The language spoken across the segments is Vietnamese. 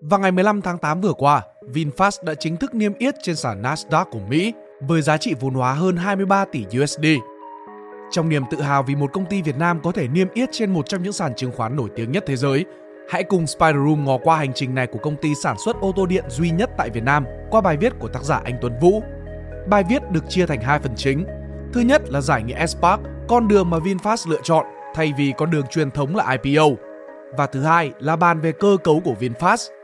Vào ngày 15 tháng 8 vừa qua, VinFast đã chính thức niêm yết trên sàn Nasdaq của Mỹ với giá trị vốn hóa hơn 23 tỷ USD. Trong niềm tự hào vì một công ty Việt Nam có thể niêm yết trên một trong những sàn chứng khoán nổi tiếng nhất thế giới, hãy cùng Spider Room ngó qua hành trình này của công ty sản xuất ô tô điện duy nhất tại Việt Nam qua bài viết của tác giả anh Tuấn Vũ. Bài viết được chia thành hai phần chính. Thứ nhất là giải nghĩa S-Park, con đường mà VinFast lựa chọn thay vì con đường truyền thống là IPO. Và thứ hai là bàn về cơ cấu của VinFast.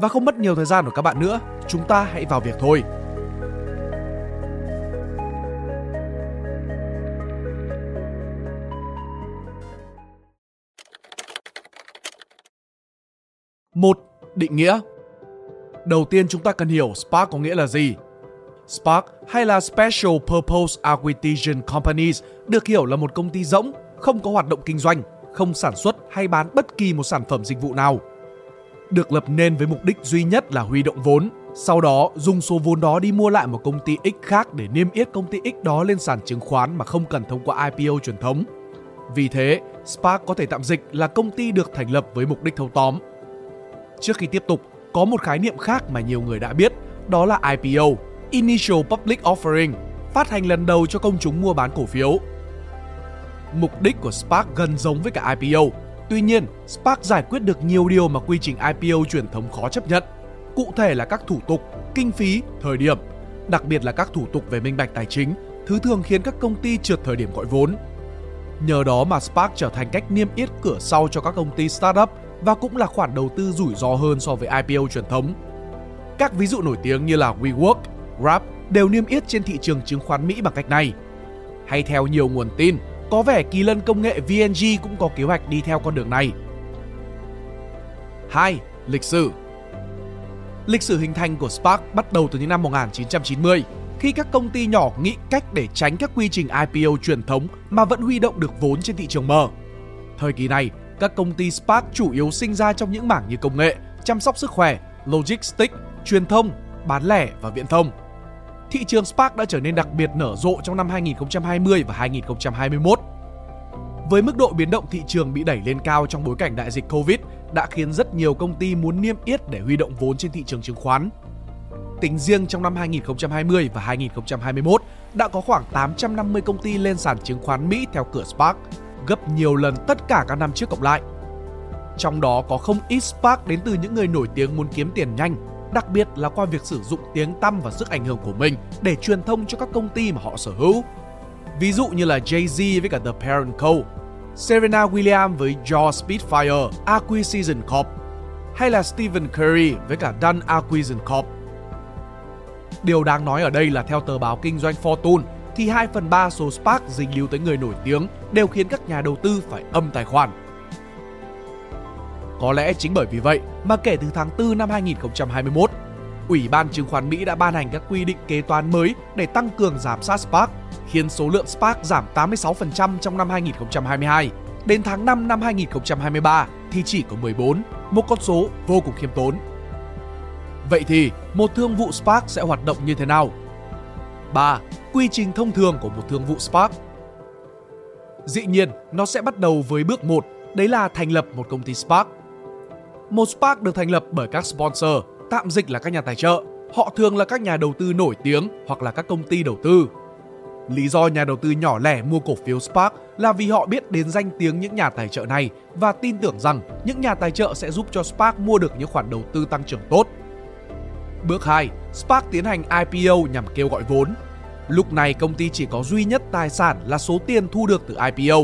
Và không mất nhiều thời gian của các bạn nữa, chúng ta hãy vào việc thôi. Một, định nghĩa. Đầu tiên chúng ta cần hiểu spark có nghĩa là gì. spark hay là Special Purpose Acquisition Companies được hiểu là một công ty rỗng, không có hoạt động kinh doanh, không sản xuất hay bán bất kỳ một sản phẩm dịch vụ nào. Được lập nên với mục đích duy nhất là huy động vốn, sau đó dùng số vốn đó đi mua lại một công ty X khác để niêm yết công ty X đó lên sàn chứng khoán mà không cần thông qua IPO truyền thống. Vì thế, SPAC có thể tạm dịch là công ty được thành lập với mục đích thâu tóm. Trước khi tiếp tục, có một khái niệm khác mà nhiều người đã biết, đó là IPO, Initial Public Offering, phát hành lần đầu cho công chúng mua bán cổ phiếu. Mục đích của SPAC gần giống với cả IPO, tuy nhiên Spark giải quyết được nhiều điều mà quy trình IPO truyền thống khó chấp nhận. Cụ thể là các thủ tục, kinh phí, thời điểm, đặc biệt là các thủ tục về minh bạch tài chính, thứ thường khiến các công ty trượt thời điểm gọi vốn. Nhờ đó mà Spark trở thành cách niêm yết cửa sau cho các công ty startup và cũng là khoản đầu tư rủi ro hơn so với IPO truyền thống. Các ví dụ nổi tiếng như là WeWork, Grab đều niêm yết trên thị trường chứng khoán Mỹ bằng cách này. Hay theo nhiều nguồn tin, có vẻ kỳ lân công nghệ VNG cũng có kế hoạch đi theo con đường này. 2. Lịch sử Lịch sử hình thành của Spark bắt đầu từ những năm 1990, khi các công ty nhỏ nghĩ cách để tránh các quy trình IPO truyền thống mà vẫn huy động được vốn trên thị trường mở. Thời kỳ này, các công ty Spark chủ yếu sinh ra trong những mảng như công nghệ, chăm sóc sức khỏe, logistics, truyền thông, bán lẻ và viễn thông. Thị trường Spark đã trở nên đặc biệt nở rộ trong năm 2020 và 2021. Với mức độ biến động thị trường bị đẩy lên cao trong bối cảnh đại dịch Covid đã khiến rất nhiều công ty muốn niêm yết để huy động vốn trên thị trường chứng khoán. Tính riêng trong năm 2020 và 2021 đã có khoảng 850 công ty lên sàn chứng khoán Mỹ theo cửa Spark, gấp nhiều lần tất cả các năm trước cộng lại. Trong đó có không ít Spark đến từ những người nổi tiếng muốn kiếm tiền nhanh, đặc biệt là qua việc sử dụng tiếng tăm và sức ảnh hưởng của mình để truyền thông cho các công ty mà họ sở hữu. Ví dụ như là Jay-Z với cả The Parent Co, Serena Williams với Jaw Spitfire Acquisition Corp, hay là Stephen Curry với cả Dunn Acquisition Corp. Điều đáng nói ở đây là theo tờ báo kinh doanh Fortune thì 2 phần 3 số Spark dính líu tới người nổi tiếng đều khiến các nhà đầu tư phải âm tài khoản. Có lẽ chính bởi vì vậy mà kể từ tháng 4 năm 2021, Ủy ban chứng khoán Mỹ đã ban hành các quy định kế toán mới để tăng cường giám sát SPAC, khiến số lượng SPAC giảm 86% trong năm 2022. Đến tháng 5 năm 2023 thì chỉ có 14, một con số vô cùng khiêm tốn. Vậy thì, một thương vụ SPAC sẽ hoạt động như thế nào? 3. Quy trình thông thường của một thương vụ SPAC Dĩ nhiên, nó sẽ bắt đầu với bước 1, đấy là thành lập một công ty SPAC. Một SPAC được thành lập bởi các sponsor, tạm dịch là các nhà tài trợ. Họ thường là các nhà đầu tư nổi tiếng hoặc là các công ty đầu tư. Lý do nhà đầu tư nhỏ lẻ mua cổ phiếu SPAC là vì họ biết đến danh tiếng những nhà tài trợ này và tin tưởng rằng những nhà tài trợ sẽ giúp cho SPAC mua được những khoản đầu tư tăng trưởng tốt. Bước 2, SPAC tiến hành IPO nhằm kêu gọi vốn. Lúc này công ty chỉ có duy nhất tài sản là số tiền thu được từ IPO.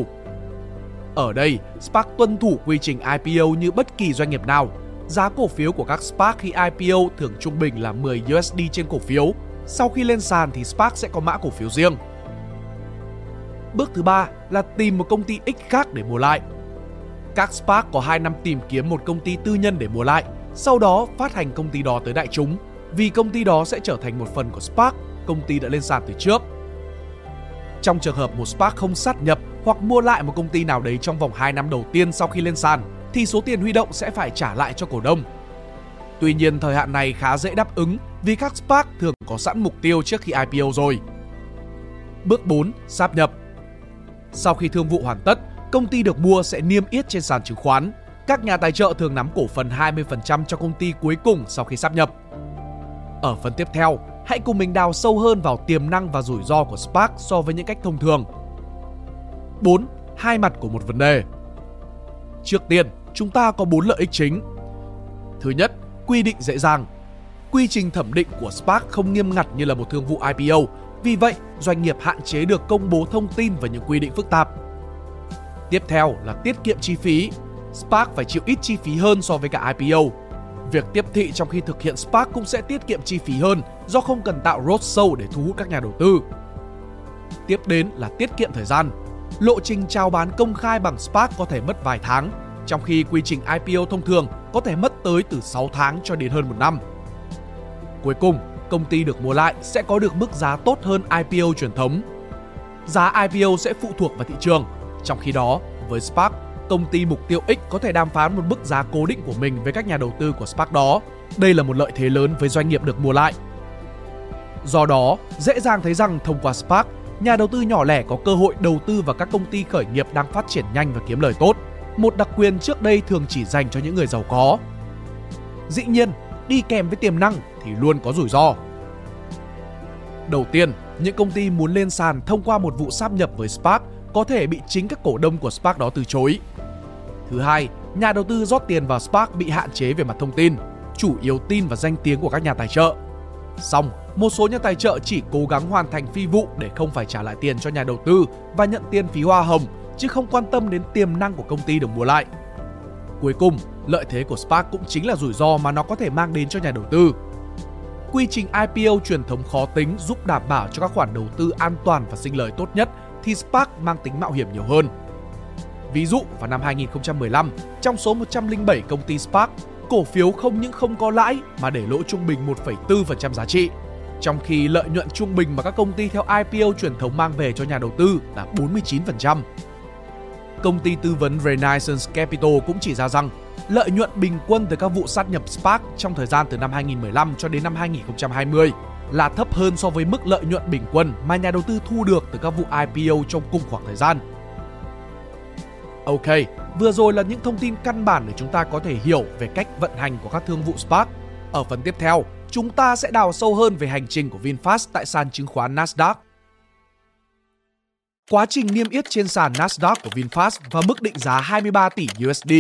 Ở đây, SPAC tuân thủ quy trình IPO như bất kỳ doanh nghiệp nào. Giá cổ phiếu của các SPAC khi IPO thường trung bình là 10 USD trên cổ phiếu. Sau khi lên sàn thì SPAC sẽ có mã cổ phiếu riêng. Bước thứ ba là tìm một công ty X khác để mua lại. Các SPAC có 2 năm tìm kiếm một công ty tư nhân để mua lại, sau đó phát hành công ty đó tới đại chúng, vì công ty đó sẽ trở thành một phần của SPAC, công ty đã lên sàn từ trước. Trong trường hợp một SPAC không sát nhập hoặc mua lại một công ty nào đấy trong vòng 2 năm đầu tiên sau khi lên sàn, thì số tiền huy động sẽ phải trả lại cho cổ đông. Tuy nhiên thời hạn này khá dễ đáp ứng vì các SPAC thường có sẵn mục tiêu trước khi IPO rồi. Bước 4. Sáp nhập Sau khi thương vụ hoàn tất, công ty được mua sẽ niêm yết trên sàn chứng khoán. các nhà tài trợ thường nắm cổ phần 20% cho công ty cuối cùng sau khi sáp nhập. Ở phần tiếp theo, hãy cùng mình đào sâu hơn vào tiềm năng và rủi ro của Spark so với những cách thông thường. 4. Hai mặt của một vấn đề. Trước tiên, chúng ta có 4 lợi ích chính. Thứ nhất, quy định dễ dàng. Quy trình thẩm định của Spark không nghiêm ngặt như là một thương vụ IPO, vì vậy doanh nghiệp hạn chế được công bố thông tin và những quy định phức tạp. Tiếp theo là tiết kiệm chi phí. Spark phải chịu ít chi phí hơn so với cả IPO. Việc tiếp thị trong khi thực hiện Spark cũng sẽ tiết kiệm chi phí hơn do không cần tạo roadshow để thu hút các nhà đầu tư. Tiếp đến là tiết kiệm thời gian. Lộ trình chào bán công khai bằng Spark có thể mất vài tháng, trong khi quy trình IPO thông thường có thể mất tới từ 6 tháng cho đến hơn một năm. Cuối cùng, công ty được mua lại sẽ có được mức giá tốt hơn IPO truyền thống. Giá IPO sẽ phụ thuộc vào thị trường, trong khi đó, với Spark, công ty mục tiêu X có thể đàm phán một mức giá cố định của mình với các nhà đầu tư của Spark đó. Đây là một lợi thế lớn với doanh nghiệp được mua lại. Do đó, dễ dàng thấy rằng thông qua Spark, nhà đầu tư nhỏ lẻ có cơ hội đầu tư vào các công ty khởi nghiệp đang phát triển nhanh và kiếm lời tốt. Một đặc quyền trước đây thường chỉ dành cho những người giàu có. Dĩ nhiên, đi kèm với tiềm năng thì luôn có rủi ro. Đầu tiên, những công ty muốn lên sàn thông qua một vụ sáp nhập với Spark có thể bị chính các cổ đông của Spark đó từ chối. Thứ hai, nhà đầu tư rót tiền vào Spark bị hạn chế về mặt thông tin, chủ yếu tin và danh tiếng của các nhà tài trợ. Xong, một số nhà tài trợ chỉ cố gắng hoàn thành phi vụ để không phải trả lại tiền cho nhà đầu tư và nhận tiền phí hoa hồng, chứ không quan tâm đến tiềm năng của công ty được mua lại. Cuối cùng, lợi thế của Spark cũng chính là rủi ro mà nó có thể mang đến cho nhà đầu tư. Quy trình IPO truyền thống khó tính giúp đảm bảo cho các khoản đầu tư an toàn và sinh lời tốt nhất thì Spark mang tính mạo hiểm nhiều hơn. Ví dụ, vào năm 2015, trong số 107 công ty Spark, cổ phiếu không những không có lãi mà để lỗ trung bình 1,4% giá trị, trong khi lợi nhuận trung bình mà các công ty theo IPO truyền thống mang về cho nhà đầu tư là 49%. Công ty tư vấn Renaissance Capital cũng chỉ ra rằng lợi nhuận bình quân từ các vụ sát nhập Spark trong thời gian từ năm 2015 cho đến năm 2020 là thấp hơn so với mức lợi nhuận bình quân mà nhà đầu tư thu được từ các vụ IPO trong cùng khoảng thời gian. Ok, vừa rồi là những thông tin căn bản để chúng ta có thể hiểu về cách vận hành của các thương vụ Spark. Ở phần tiếp theo, chúng ta sẽ đào sâu hơn về hành trình của VinFast tại sàn chứng khoán Nasdaq. Quá trình niêm yết trên sàn Nasdaq của VinFast và mức định giá 23 tỷ USD.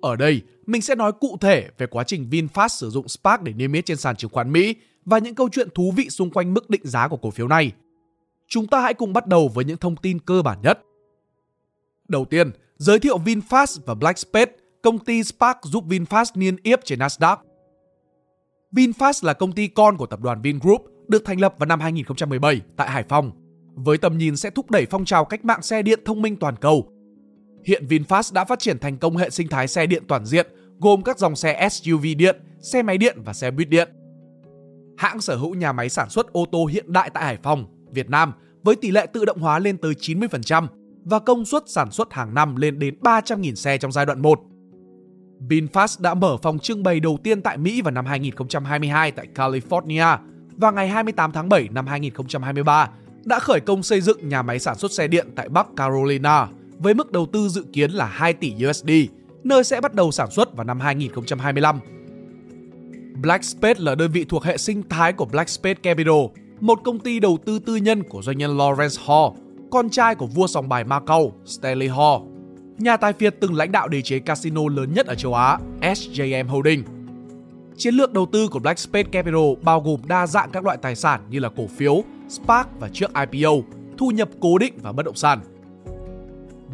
Ở đây, mình sẽ nói cụ thể về quá trình VinFast sử dụng Spark để niêm yết trên sàn chứng khoán Mỹ và những câu chuyện thú vị xung quanh mức định giá của cổ phiếu này. Chúng ta hãy cùng bắt đầu với những thông tin cơ bản nhất. Đầu tiên, giới thiệu VinFast và Blackspade, công ty Spark giúp VinFast niêm yết trên Nasdaq. VinFast là công ty con của tập đoàn Vingroup, được thành lập vào năm 2017 tại Hải Phòng, với tầm nhìn sẽ thúc đẩy phong trào cách mạng xe điện thông minh toàn cầu. Hiện VinFast đã phát triển thành công hệ sinh thái xe điện toàn diện, gồm các dòng xe SUV điện, xe máy điện và xe buýt điện. Hãng sở hữu nhà máy sản xuất ô tô hiện đại tại Hải Phòng, Việt Nam với tỷ lệ tự động hóa lên tới 90% và công suất sản xuất hàng năm lên đến 300.000 xe trong giai đoạn 1. VinFast đã mở phòng trưng bày đầu tiên tại Mỹ vào năm 2022 tại California và ngày 28 tháng 7 năm 2023 đã khởi công xây dựng nhà máy sản xuất xe điện tại Bắc Carolina với mức đầu tư dự kiến là 2 tỷ USD, nơi sẽ bắt đầu sản xuất vào năm 2025. Blackspade là đơn vị thuộc hệ sinh thái của Blackspade Capital, một công ty đầu tư tư nhân của doanh nhân Lawrence Hall, con trai của vua sòng bài Macau Stanley Ho, Nhà tài phiệt từng lãnh đạo đế chế casino lớn nhất ở châu Á, SJM Holding. Chiến lược đầu tư của Black Space Capital bao gồm đa dạng các loại tài sản như là cổ phiếu, SPAC và trước IPO, thu nhập cố định và bất động sản.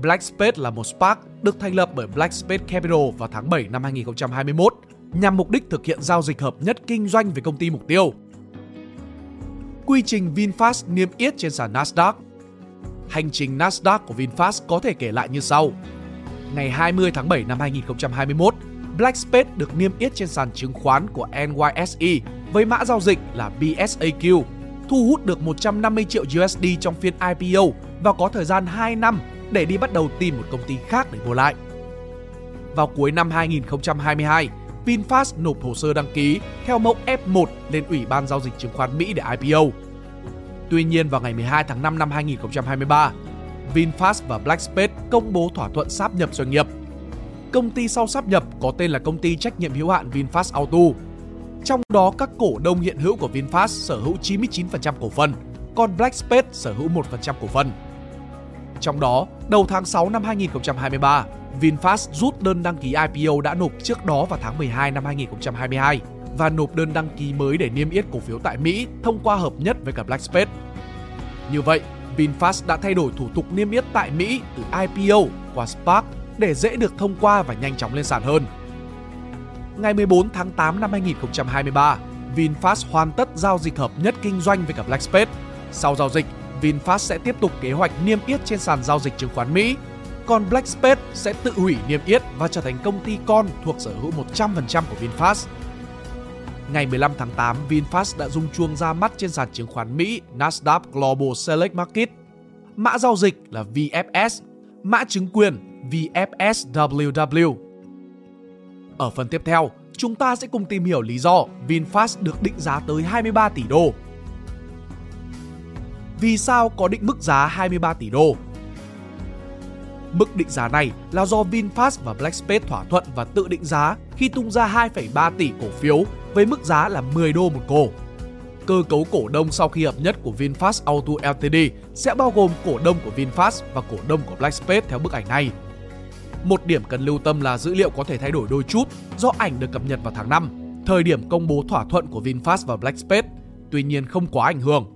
Black Space là một SPAC được thành lập bởi Black Space Capital vào tháng 7 năm 2021 nhằm mục đích thực hiện giao dịch hợp nhất kinh doanh với công ty mục tiêu. Quy trình VinFast niêm yết trên sàn Nasdaq Hành trình Nasdaq của VinFast có thể kể lại như sau. Ngày 20 tháng 7 năm 2021, Blackspace được niêm yết trên sàn chứng khoán của NYSE với mã giao dịch là BSAQ, thu hút được 150 triệu USD trong phiên IPO và có thời gian 2 năm để đi bắt đầu tìm một công ty khác để mua lại. Vào cuối năm 2022, VinFast nộp hồ sơ đăng ký theo mẫu F1 lên Ủy ban Giao dịch chứng khoán Mỹ để IPO. Tuy nhiên vào ngày 12 tháng 5 năm 2023, VinFast và Blackspace công bố thỏa thuận sáp nhập doanh nghiệp Công ty sau sáp nhập có tên là công ty trách nhiệm hữu hạn VinFast Auto. Trong đó các cổ đông hiện hữu của VinFast sở hữu 99% cổ phần, còn Blackspace sở hữu 1% cổ phần. Trong đó, đầu tháng 6 năm 2023, VinFast rút đơn đăng ký IPO đã nộp trước đó vào tháng 12 năm 2022 và nộp đơn đăng ký mới để niêm yết cổ phiếu tại Mỹ thông qua hợp nhất với cả Blackspace. Như vậy, VinFast đã thay đổi thủ tục niêm yết tại Mỹ từ IPO qua SPAC để dễ được thông qua và nhanh chóng lên sàn hơn. Ngày 14 tháng 8 năm 2023, VinFast hoàn tất giao dịch hợp nhất kinh doanh với cả Blackspace. Sau giao dịch, VinFast sẽ tiếp tục kế hoạch niêm yết trên sàn giao dịch chứng khoán Mỹ, còn Blackspace sẽ tự hủy niêm yết và trở thành công ty con thuộc sở hữu 100% của VinFast. Ngày 15 tháng 8, VinFast đã rung chuông ra mắt trên sàn chứng khoán Mỹ Nasdaq Global Select Market. Mã giao dịch là VFS, mã chứng quyền VFSWW. Ở phần tiếp theo, chúng ta sẽ cùng tìm hiểu lý do VinFast được định giá tới 23 tỷ đô. Vì sao có định mức giá 23 tỷ đô? Mức định giá này là do VinFast và Blackspace thỏa thuận và tự định giá khi tung ra 2,3 tỷ cổ phiếu với mức giá là 10 đô một cổ. Cơ cấu cổ đông sau khi hợp nhất của VinFast Auto Ltd sẽ bao gồm cổ đông của VinFast và cổ đông của Blackspace theo bức ảnh này. Một điểm cần lưu tâm là dữ liệu có thể thay đổi đôi chút do ảnh được cập nhật vào tháng 5, thời điểm công bố thỏa thuận của VinFast và Blackspace, tuy nhiên không quá ảnh hưởng.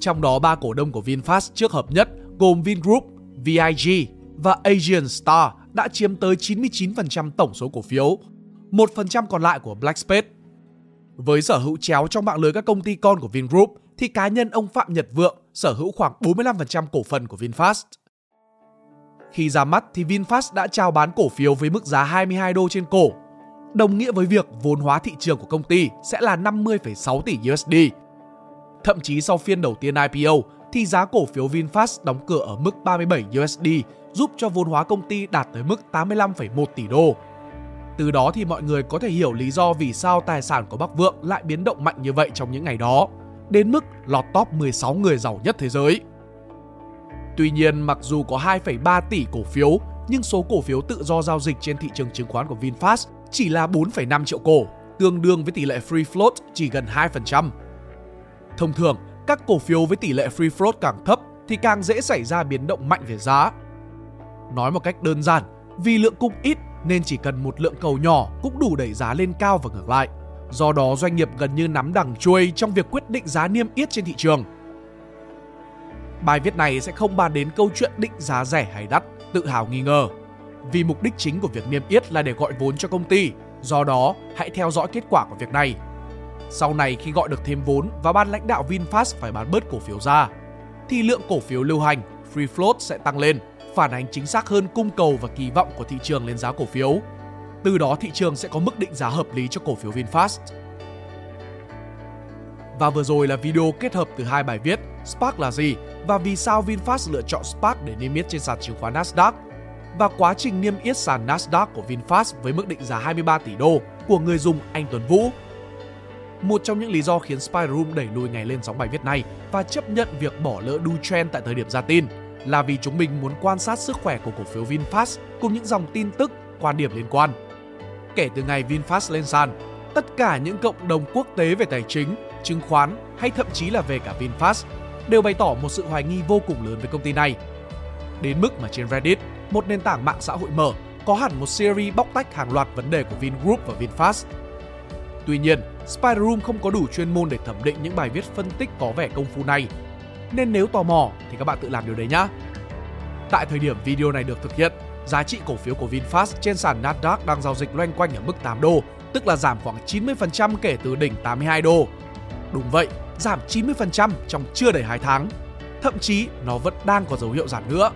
Trong đó ba cổ đông của VinFast trước hợp nhất gồm Vingroup, VIG và Asian Star đã chiếm tới 99% tổng số cổ phiếu, 1% còn lại của Blackspace. Với sở hữu chéo trong mạng lưới các công ty con của Vingroup, thì cá nhân ông Phạm Nhật Vượng sở hữu khoảng 45% cổ phần của VinFast. Khi ra mắt thì VinFast đã chào bán cổ phiếu với mức giá 22 đô trên cổ, đồng nghĩa với việc vốn hóa thị trường của công ty sẽ là 50,6 tỷ USD. Thậm chí sau phiên đầu tiên IPO thì giá cổ phiếu VinFast đóng cửa ở mức 37 USD, giúp cho vốn hóa công ty đạt tới mức 85,1 tỷ đô. Từ đó thì mọi người có thể hiểu lý do vì sao tài sản của Bắc Vượng lại biến động mạnh như vậy trong những ngày đó, đến mức lọt top 16 người giàu nhất thế giới. Tuy nhiên, mặc dù có 2,3 tỷ cổ phiếu, nhưng số cổ phiếu tự do giao dịch trên thị trường chứng khoán của VinFast chỉ là 4,5 triệu cổ, tương đương với tỷ lệ free float chỉ gần 2%. Thông thường, các cổ phiếu với tỷ lệ free float càng thấp thì càng dễ xảy ra biến động mạnh về giá. Nói một cách đơn giản, vì lượng cung ít nên chỉ cần một lượng cầu nhỏ cũng đủ đẩy giá lên cao và ngược lại. Do đó doanh nghiệp gần như nắm đằng chuôi trong việc quyết định giá niêm yết trên thị trường. Bài viết này sẽ không bàn đến câu chuyện định giá rẻ hay đắt, tự hào nghi ngờ. Vì mục đích chính của việc niêm yết là để gọi vốn cho công ty, do đó hãy theo dõi kết quả của việc này sau này khi gọi được thêm vốn và ban lãnh đạo VinFast phải bán bớt cổ phiếu ra, thì lượng cổ phiếu lưu hành, free float sẽ tăng lên, phản ánh chính xác hơn cung cầu và kỳ vọng của thị trường lên giá cổ phiếu. Từ đó, thị trường sẽ có mức định giá hợp lý cho cổ phiếu VinFast. Và vừa rồi là video kết hợp từ hai bài viết Spark là gì và vì sao VinFast lựa chọn Spark để niêm yết trên sàn chứng khoán Nasdaq và quá trình niêm yết sàn Nasdaq của VinFast với mức định giá 23 tỷ đô của người dùng anh Tuấn Vũ một trong những lý do khiến Spyroom đẩy lùi ngày lên sóng bài viết này và chấp nhận việc bỏ lỡ đu trend tại thời điểm ra tin là vì chúng mình muốn quan sát sức khỏe của cổ phiếu VinFast cùng những dòng tin tức, quan điểm liên quan. Kể từ ngày VinFast lên sàn, tất cả những cộng đồng quốc tế về tài chính, chứng khoán hay thậm chí là về cả VinFast đều bày tỏ một sự hoài nghi vô cùng lớn với công ty này. Đến mức mà trên Reddit, một nền tảng mạng xã hội mở, có hẳn một series bóc tách hàng loạt vấn đề của Vingroup và VinFast. Tuy nhiên, Spider Room không có đủ chuyên môn để thẩm định những bài viết phân tích có vẻ công phu này. Nên nếu tò mò thì các bạn tự làm điều đấy nhá. Tại thời điểm video này được thực hiện, giá trị cổ phiếu của VinFast trên sàn Nasdaq đang giao dịch loanh quanh ở mức 8 đô, tức là giảm khoảng 90% kể từ đỉnh 82 đô. Đúng vậy, giảm 90% trong chưa đầy 2 tháng. Thậm chí nó vẫn đang có dấu hiệu giảm nữa.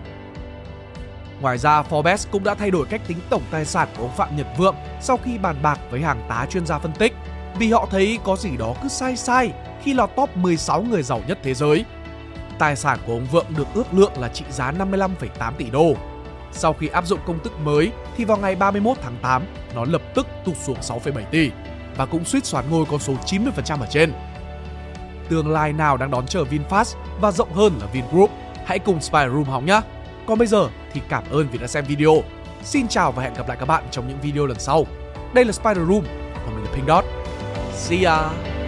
Ngoài ra, Forbes cũng đã thay đổi cách tính tổng tài sản của ông Phạm Nhật Vượng sau khi bàn bạc với hàng tá chuyên gia phân tích vì họ thấy có gì đó cứ sai sai khi lọt top 16 người giàu nhất thế giới. Tài sản của ông Vượng được ước lượng là trị giá 55,8 tỷ đô. Sau khi áp dụng công thức mới thì vào ngày 31 tháng 8, nó lập tức tụt xuống 6,7 tỷ và cũng suýt xoán ngôi con số 90% ở trên. Tương lai nào đang đón chờ VinFast và rộng hơn là Vingroup? Hãy cùng Spy Room hóng nhé! Còn bây giờ thì cảm ơn vì đã xem video. Xin chào và hẹn gặp lại các bạn trong những video lần sau. Đây là Spider Room, còn mình là Pink Dot. See ya!